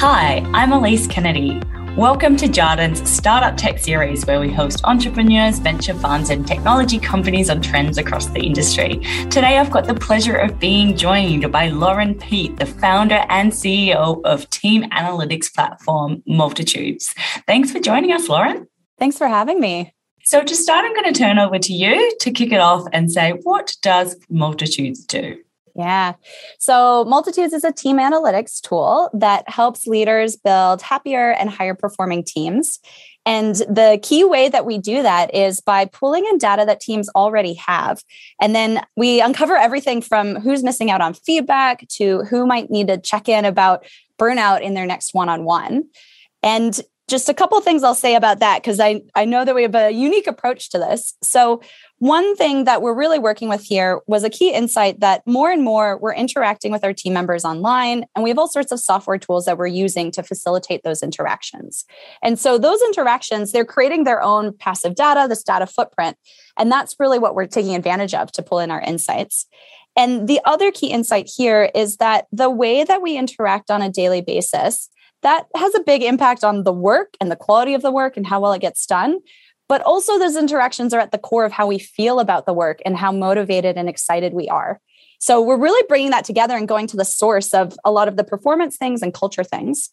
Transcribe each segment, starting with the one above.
Hi, I'm Elise Kennedy. Welcome to Jarden's Startup Tech Series, where we host entrepreneurs, venture funds, and technology companies on trends across the industry. Today, I've got the pleasure of being joined by Lauren Peate, the founder and CEO of team analytics platform Multitudes. Thanks for joining us, Lauren. Thanks for having me. So, to start, I'm going to turn over to you to kick it off and say, what does Multitudes do? Yeah. So, Multitudes is a team analytics tool that helps leaders build happier and higher performing teams. And the key way that we do that is by pulling in data that teams already have. And then we uncover everything from who's missing out on feedback to who might need to check in about burnout in their next one on one. And just a couple things I'll say about that because I, I know that we have a unique approach to this. So, one thing that we're really working with here was a key insight that more and more we're interacting with our team members online, and we have all sorts of software tools that we're using to facilitate those interactions. And so, those interactions, they're creating their own passive data, this data footprint. And that's really what we're taking advantage of to pull in our insights. And the other key insight here is that the way that we interact on a daily basis that has a big impact on the work and the quality of the work and how well it gets done. But also, those interactions are at the core of how we feel about the work and how motivated and excited we are. So, we're really bringing that together and going to the source of a lot of the performance things and culture things.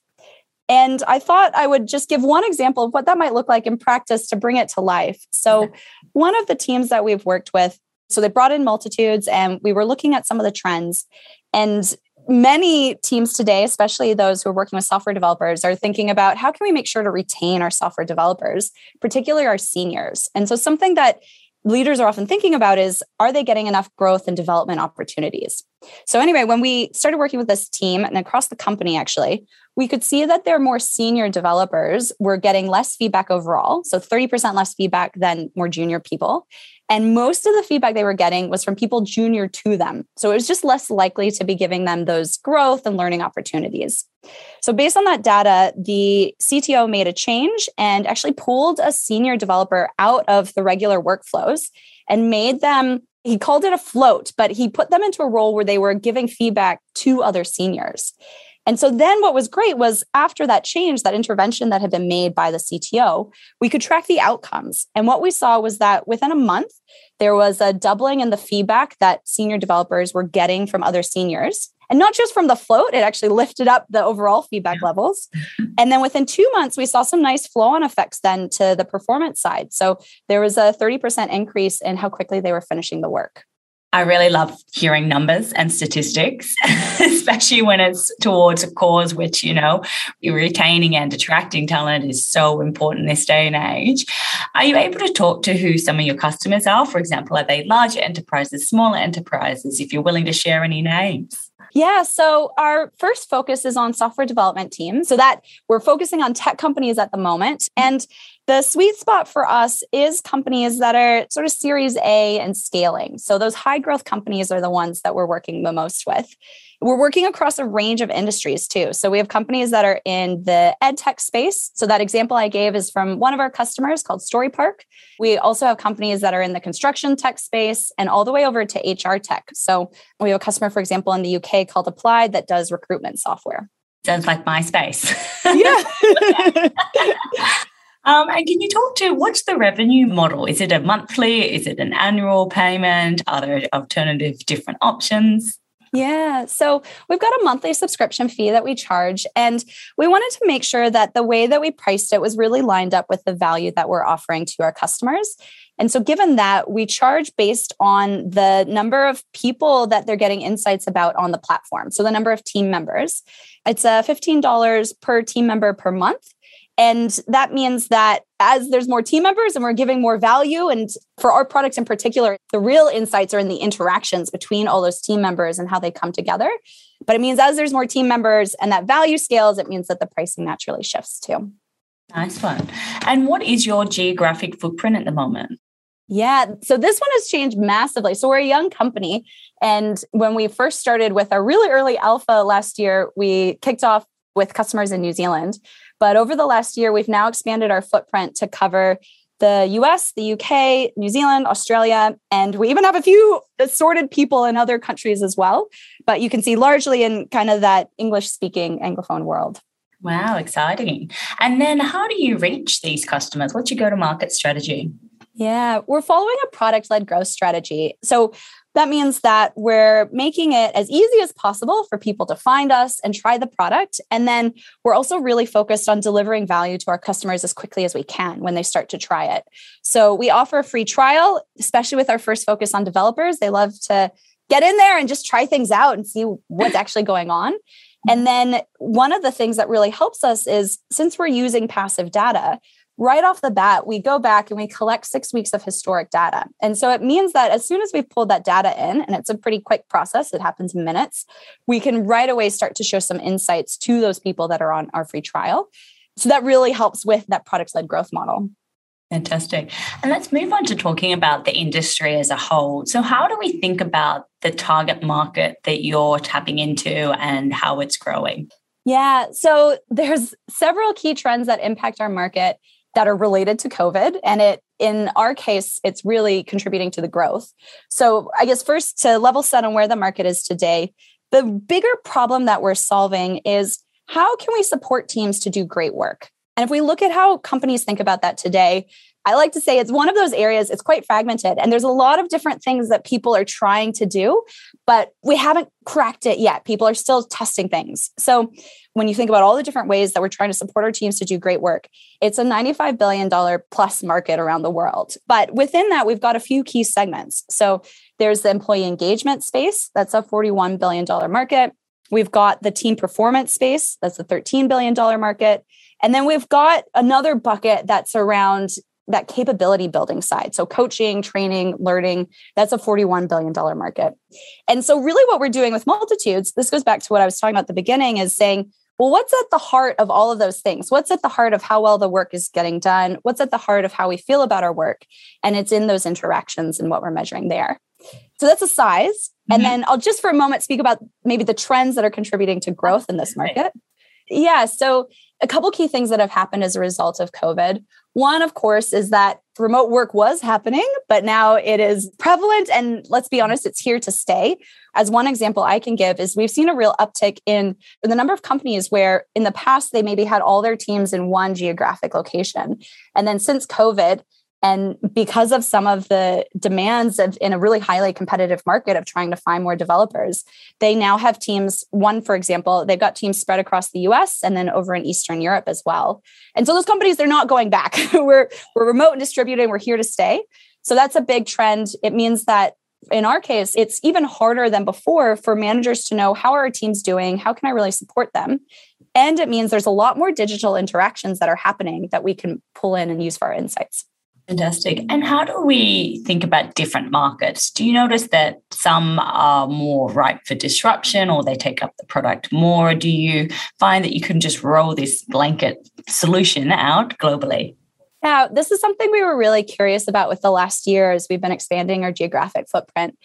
And I thought I would just give one example of what that might look like in practice to bring it to life. So, one of the teams that we've worked with, so they brought in multitudes and we were looking at some of the trends. And many teams today, especially those who are working with software developers, are thinking about how can we make sure to retain our software developers, particularly our seniors. And so, something that leaders are often thinking about is are they getting enough growth and development opportunities? So, anyway, when we started working with this team and across the company, actually, we could see that their more senior developers were getting less feedback overall. So, 30% less feedback than more junior people. And most of the feedback they were getting was from people junior to them. So it was just less likely to be giving them those growth and learning opportunities. So, based on that data, the CTO made a change and actually pulled a senior developer out of the regular workflows and made them he called it a float, but he put them into a role where they were giving feedback to other seniors. And so then what was great was after that change, that intervention that had been made by the CTO, we could track the outcomes. And what we saw was that within a month, there was a doubling in the feedback that senior developers were getting from other seniors. And not just from the float, it actually lifted up the overall feedback levels. And then within two months, we saw some nice flow on effects then to the performance side. So there was a 30% increase in how quickly they were finishing the work. I really love hearing numbers and statistics, especially when it's towards a cause which, you know, retaining and attracting talent is so important this day and age. Are you able to talk to who some of your customers are? For example, are they larger enterprises, smaller enterprises, if you're willing to share any names? Yeah. So our first focus is on software development teams. So that we're focusing on tech companies at the moment. Mm-hmm. And the sweet spot for us is companies that are sort of series A and scaling. So those high growth companies are the ones that we're working the most with. We're working across a range of industries too. So we have companies that are in the ed tech space. So that example I gave is from one of our customers called StoryPark. We also have companies that are in the construction tech space and all the way over to HR tech. So we have a customer, for example, in the UK called Applied that does recruitment software. Sounds like MySpace. yeah. Um, and can you talk to what's the revenue model? Is it a monthly? Is it an annual payment? Are there alternative different options? Yeah. So we've got a monthly subscription fee that we charge. And we wanted to make sure that the way that we priced it was really lined up with the value that we're offering to our customers. And so, given that, we charge based on the number of people that they're getting insights about on the platform. So, the number of team members. It's a $15 per team member per month. And that means that as there's more team members and we're giving more value, and for our product in particular, the real insights are in the interactions between all those team members and how they come together. But it means as there's more team members and that value scales, it means that the pricing naturally shifts too. Nice one. And what is your geographic footprint at the moment? Yeah, so this one has changed massively. So we're a young company. And when we first started with our really early alpha last year, we kicked off with customers in New Zealand. But over the last year, we've now expanded our footprint to cover the US, the UK, New Zealand, Australia, and we even have a few assorted people in other countries as well. But you can see largely in kind of that English speaking Anglophone world. Wow, exciting. And then how do you reach these customers? What's your go to market strategy? Yeah, we're following a product led growth strategy. So that means that we're making it as easy as possible for people to find us and try the product. And then we're also really focused on delivering value to our customers as quickly as we can when they start to try it. So we offer a free trial, especially with our first focus on developers. They love to get in there and just try things out and see what's actually going on. And then one of the things that really helps us is since we're using passive data, right off the bat, we go back and we collect six weeks of historic data. And so it means that as soon as we've pulled that data in, and it's a pretty quick process, it happens in minutes, we can right away start to show some insights to those people that are on our free trial. So that really helps with that product led growth model. Fantastic. And let's move on to talking about the industry as a whole. So, how do we think about the target market that you're tapping into and how it's growing? Yeah, so there's several key trends that impact our market that are related to COVID. And it, in our case, it's really contributing to the growth. So, I guess first to level set on where the market is today, the bigger problem that we're solving is how can we support teams to do great work? And if we look at how companies think about that today, I like to say it's one of those areas, it's quite fragmented. And there's a lot of different things that people are trying to do, but we haven't cracked it yet. People are still testing things. So when you think about all the different ways that we're trying to support our teams to do great work, it's a $95 billion plus market around the world. But within that, we've got a few key segments. So there's the employee engagement space, that's a $41 billion market. We've got the team performance space, that's a $13 billion market. And then we've got another bucket that's around that capability building side. So coaching, training, learning, that's a $41 billion market. And so really what we're doing with multitudes, this goes back to what I was talking about at the beginning is saying, well, what's at the heart of all of those things? What's at the heart of how well the work is getting done? What's at the heart of how we feel about our work? And it's in those interactions and what we're measuring there. So that's a size. Mm-hmm. And then I'll just for a moment speak about maybe the trends that are contributing to growth in this market. Yeah. So a couple key things that have happened as a result of COVID. One, of course, is that remote work was happening, but now it is prevalent. And let's be honest, it's here to stay. As one example I can give is we've seen a real uptick in the number of companies where in the past they maybe had all their teams in one geographic location. And then since COVID, and because of some of the demands of in a really highly competitive market of trying to find more developers, they now have teams. One, for example, they've got teams spread across the US and then over in Eastern Europe as well. And so those companies, they're not going back. we're, we're remote and distributed, we're here to stay. So that's a big trend. It means that in our case, it's even harder than before for managers to know how are our teams doing? How can I really support them? And it means there's a lot more digital interactions that are happening that we can pull in and use for our insights. Fantastic. And how do we think about different markets? Do you notice that some are more ripe for disruption or they take up the product more? do you find that you can just roll this blanket solution out globally? Now, this is something we were really curious about with the last year as we've been expanding our geographic footprint.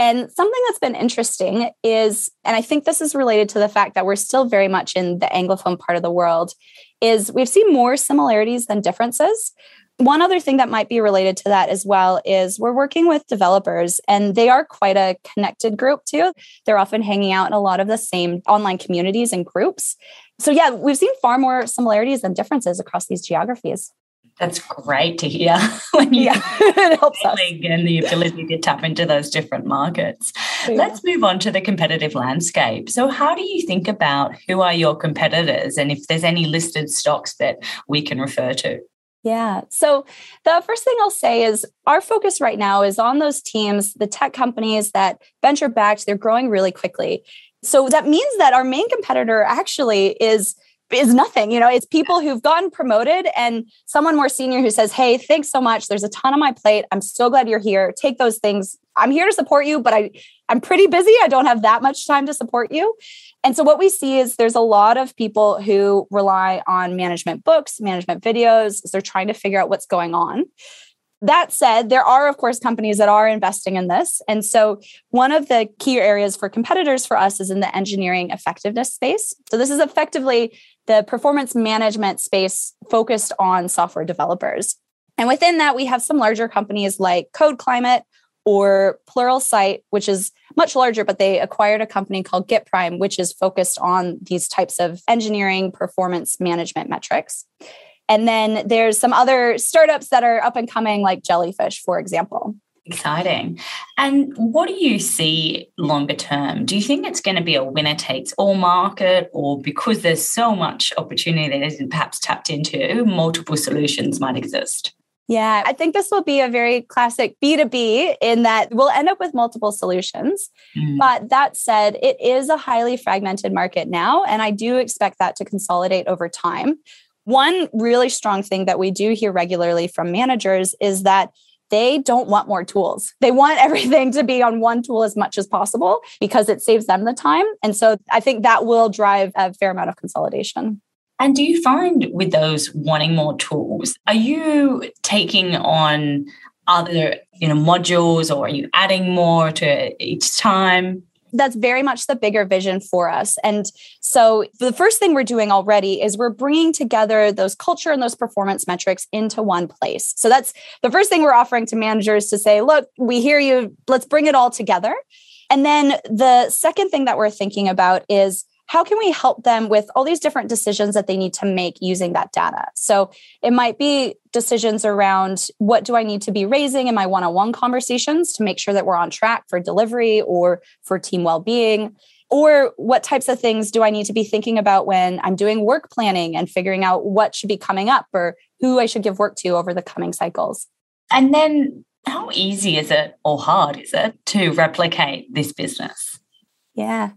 And something that's been interesting is, and I think this is related to the fact that we're still very much in the Anglophone part of the world, is we've seen more similarities than differences. One other thing that might be related to that as well is we're working with developers and they are quite a connected group too. They're often hanging out in a lot of the same online communities and groups. So, yeah, we've seen far more similarities than differences across these geographies. That's great to hear when you yeah, it helps us. and the ability to tap into those different markets. Yeah. Let's move on to the competitive landscape. So, how do you think about who are your competitors and if there's any listed stocks that we can refer to? Yeah. So the first thing I'll say is our focus right now is on those teams, the tech companies that venture backed, they're growing really quickly. So that means that our main competitor actually is is nothing. You know, it's people who've gotten promoted and someone more senior who says, Hey, thanks so much. There's a ton on my plate. I'm so glad you're here. Take those things. I'm here to support you, but I, I'm pretty busy. I don't have that much time to support you. And so what we see is there's a lot of people who rely on management books, management videos, as they're trying to figure out what's going on. That said, there are, of course, companies that are investing in this. And so, one of the key areas for competitors for us is in the engineering effectiveness space. So, this is effectively the performance management space focused on software developers. And within that, we have some larger companies like Code Climate or Pluralsight, which is much larger, but they acquired a company called GitPrime, which is focused on these types of engineering performance management metrics. And then there's some other startups that are up and coming, like Jellyfish, for example. Exciting. And what do you see longer term? Do you think it's going to be a winner takes all market, or because there's so much opportunity that isn't perhaps tapped into, multiple solutions might exist? Yeah, I think this will be a very classic B2B in that we'll end up with multiple solutions. Mm. But that said, it is a highly fragmented market now, and I do expect that to consolidate over time. One really strong thing that we do hear regularly from managers is that they don't want more tools. They want everything to be on one tool as much as possible because it saves them the time. And so I think that will drive a fair amount of consolidation. And do you find with those wanting more tools, are you taking on other you know modules or are you adding more to each time? That's very much the bigger vision for us. And so the first thing we're doing already is we're bringing together those culture and those performance metrics into one place. So that's the first thing we're offering to managers to say, look, we hear you, let's bring it all together. And then the second thing that we're thinking about is how can we help them with all these different decisions that they need to make using that data? So it might be decisions around what do I need to be raising in my one on one conversations to make sure that we're on track for delivery or for team well being. Or what types of things do I need to be thinking about when I'm doing work planning and figuring out what should be coming up or who I should give work to over the coming cycles? And then how easy is it or hard is it to replicate this business? Yeah.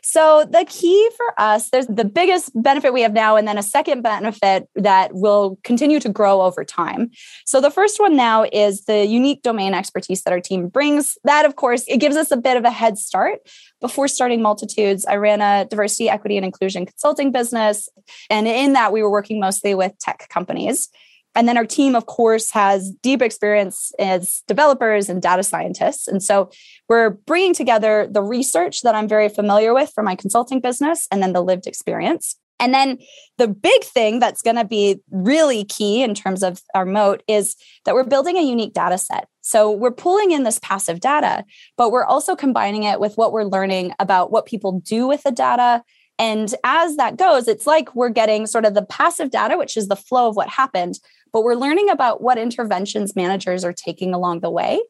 So the key for us, there's the biggest benefit we have now, and then a second benefit that will continue to grow over time. So the first one now is the unique domain expertise that our team brings. That, of course, it gives us a bit of a head start. Before starting Multitudes, I ran a diversity, equity, and inclusion consulting business. And in that, we were working mostly with tech companies. And then our team, of course, has deep experience as developers and data scientists. And so we're bringing together the research that I'm very familiar with for my consulting business and then the lived experience. And then the big thing that's going to be really key in terms of our moat is that we're building a unique data set. So we're pulling in this passive data, but we're also combining it with what we're learning about what people do with the data and as that goes, it's like we're getting sort of the passive data, which is the flow of what happened, but we're learning about what interventions managers are taking along the way.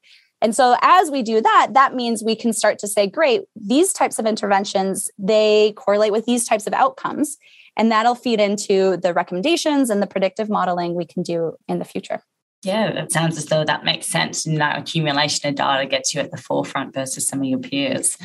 And so as we do that, that means we can start to say, great, these types of interventions, they correlate with these types of outcomes. And that'll feed into the recommendations and the predictive modeling we can do in the future. Yeah, it sounds as though that makes sense. And that accumulation of data gets you at the forefront versus some of your peers.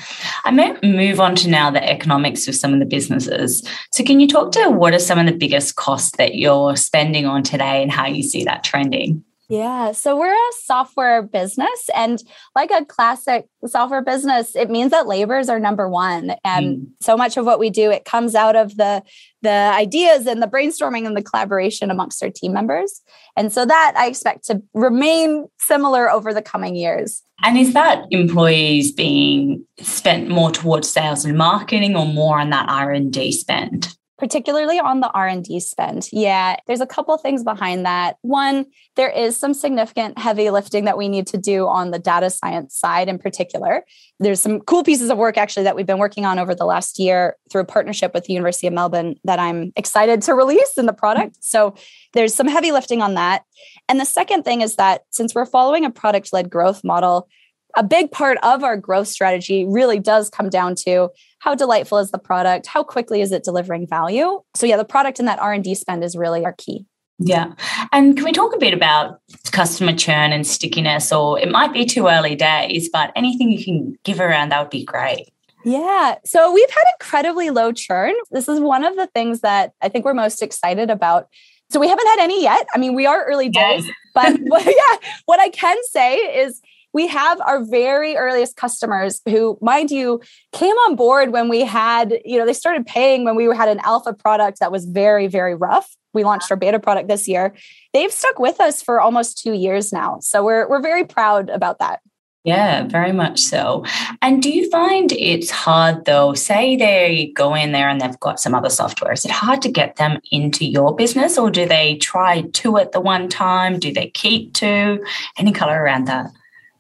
I may move on to now the economics of some of the businesses. So, can you talk to what are some of the biggest costs that you're spending on today and how you see that trending? Yeah. So we're a software business. And like a classic software business, it means that labor is our number one. And mm. so much of what we do, it comes out of the the ideas and the brainstorming and the collaboration amongst our team members. And so that I expect to remain similar over the coming years. And is that employees being spent more towards sales and marketing or more on that R&D spend? Particularly on the r&d spend. Yeah there's a couple things behind that. One there is some significant heavy lifting that we need to do on the data science side in particular. There's some cool pieces of work actually that we've been working on over the last year through a partnership with the university of melbourne that i'm excited to release in the product. So there's some heavy lifting on that. And the second thing is that since we're following a product led growth model a big part of our growth strategy really does come down to how delightful is the product how quickly is it delivering value so yeah the product and that r&d spend is really our key yeah. And can we talk a bit about customer churn and stickiness? Or it might be too early days, but anything you can give around that would be great. Yeah. So we've had incredibly low churn. This is one of the things that I think we're most excited about. So we haven't had any yet. I mean, we are early days, yes. but yeah, what I can say is we have our very earliest customers who, mind you, came on board when we had, you know, they started paying when we had an alpha product that was very, very rough. We launched our beta product this year. They've stuck with us for almost two years now. So we're, we're very proud about that. Yeah, very much so. And do you find it's hard though? Say they go in there and they've got some other software. Is it hard to get them into your business or do they try two at the one time? Do they keep two? Any color around that?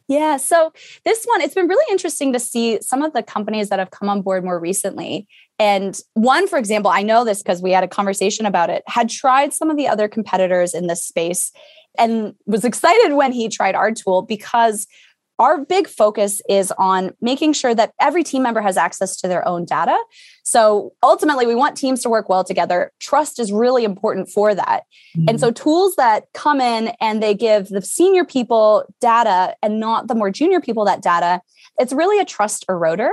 Yeah. So this one, it's been really interesting to see some of the companies that have come on board more recently. And one, for example, I know this because we had a conversation about it, had tried some of the other competitors in this space and was excited when he tried our tool because our big focus is on making sure that every team member has access to their own data. So ultimately, we want teams to work well together. Trust is really important for that. Mm-hmm. And so, tools that come in and they give the senior people data and not the more junior people that data, it's really a trust eroder.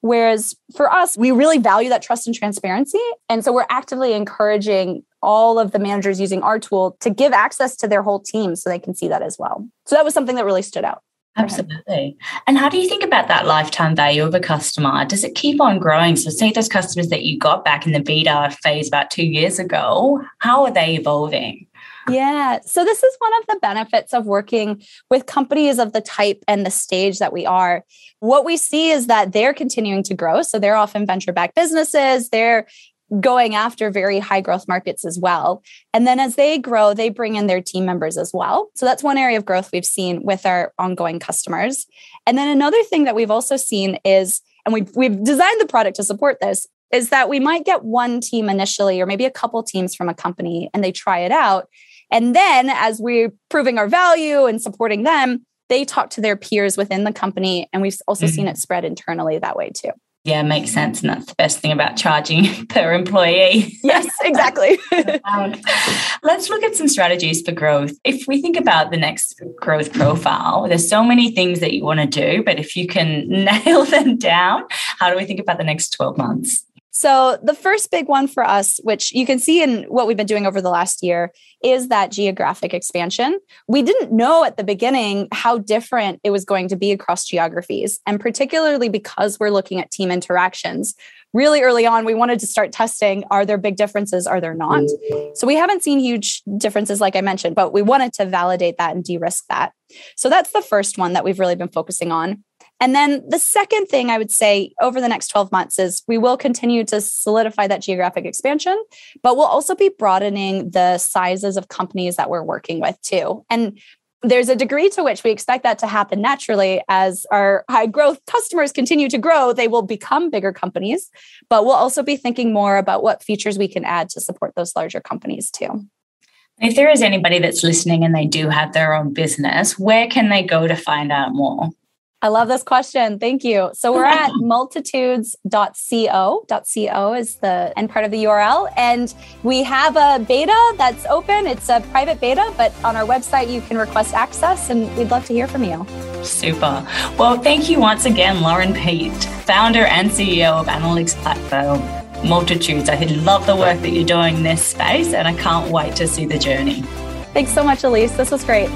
Whereas for us, we really value that trust and transparency. And so, we're actively encouraging all of the managers using our tool to give access to their whole team so they can see that as well. So, that was something that really stood out. Absolutely. And how do you think about that lifetime value of a customer? Does it keep on growing? So, say those customers that you got back in the beta phase about two years ago, how are they evolving? Yeah. So, this is one of the benefits of working with companies of the type and the stage that we are. What we see is that they're continuing to grow. So, they're often venture backed businesses. They're going after very high growth markets as well. And then as they grow, they bring in their team members as well. So that's one area of growth we've seen with our ongoing customers. And then another thing that we've also seen is, and we've, we've designed the product to support this, is that we might get one team initially, or maybe a couple teams from a company, and they try it out. And then as we're proving our value and supporting them, they talk to their peers within the company. And we've also mm-hmm. seen it spread internally that way too. Yeah, makes sense. And that's the best thing about charging per employee. Yes, exactly. um, let's look at some strategies for growth. If we think about the next growth profile, there's so many things that you want to do, but if you can nail them down, how do we think about the next 12 months? So, the first big one for us, which you can see in what we've been doing over the last year, is that geographic expansion. We didn't know at the beginning how different it was going to be across geographies. And particularly because we're looking at team interactions, really early on, we wanted to start testing are there big differences? Are there not? So, we haven't seen huge differences, like I mentioned, but we wanted to validate that and de risk that. So, that's the first one that we've really been focusing on. And then the second thing I would say over the next 12 months is we will continue to solidify that geographic expansion, but we'll also be broadening the sizes of companies that we're working with too. And there's a degree to which we expect that to happen naturally. As our high growth customers continue to grow they will become bigger companies but we'll also be thinking more about what features we can add to support those larger companies too. If there is anybody that's listening and they do have their own business where can they go to find out more I love this question. Thank you. So we're at multitudes.co. .co is the end part of the URL. And we have a beta that's open. It's a private beta, but on our website, you can request access and we'd love to hear from you. Super. Well, thank you once again, Lauren Peate, founder and CEO of analytics platform Multitudes. I love the work that you're doing in this space and I can't wait to see the journey. Thanks so much, Elise. This was great.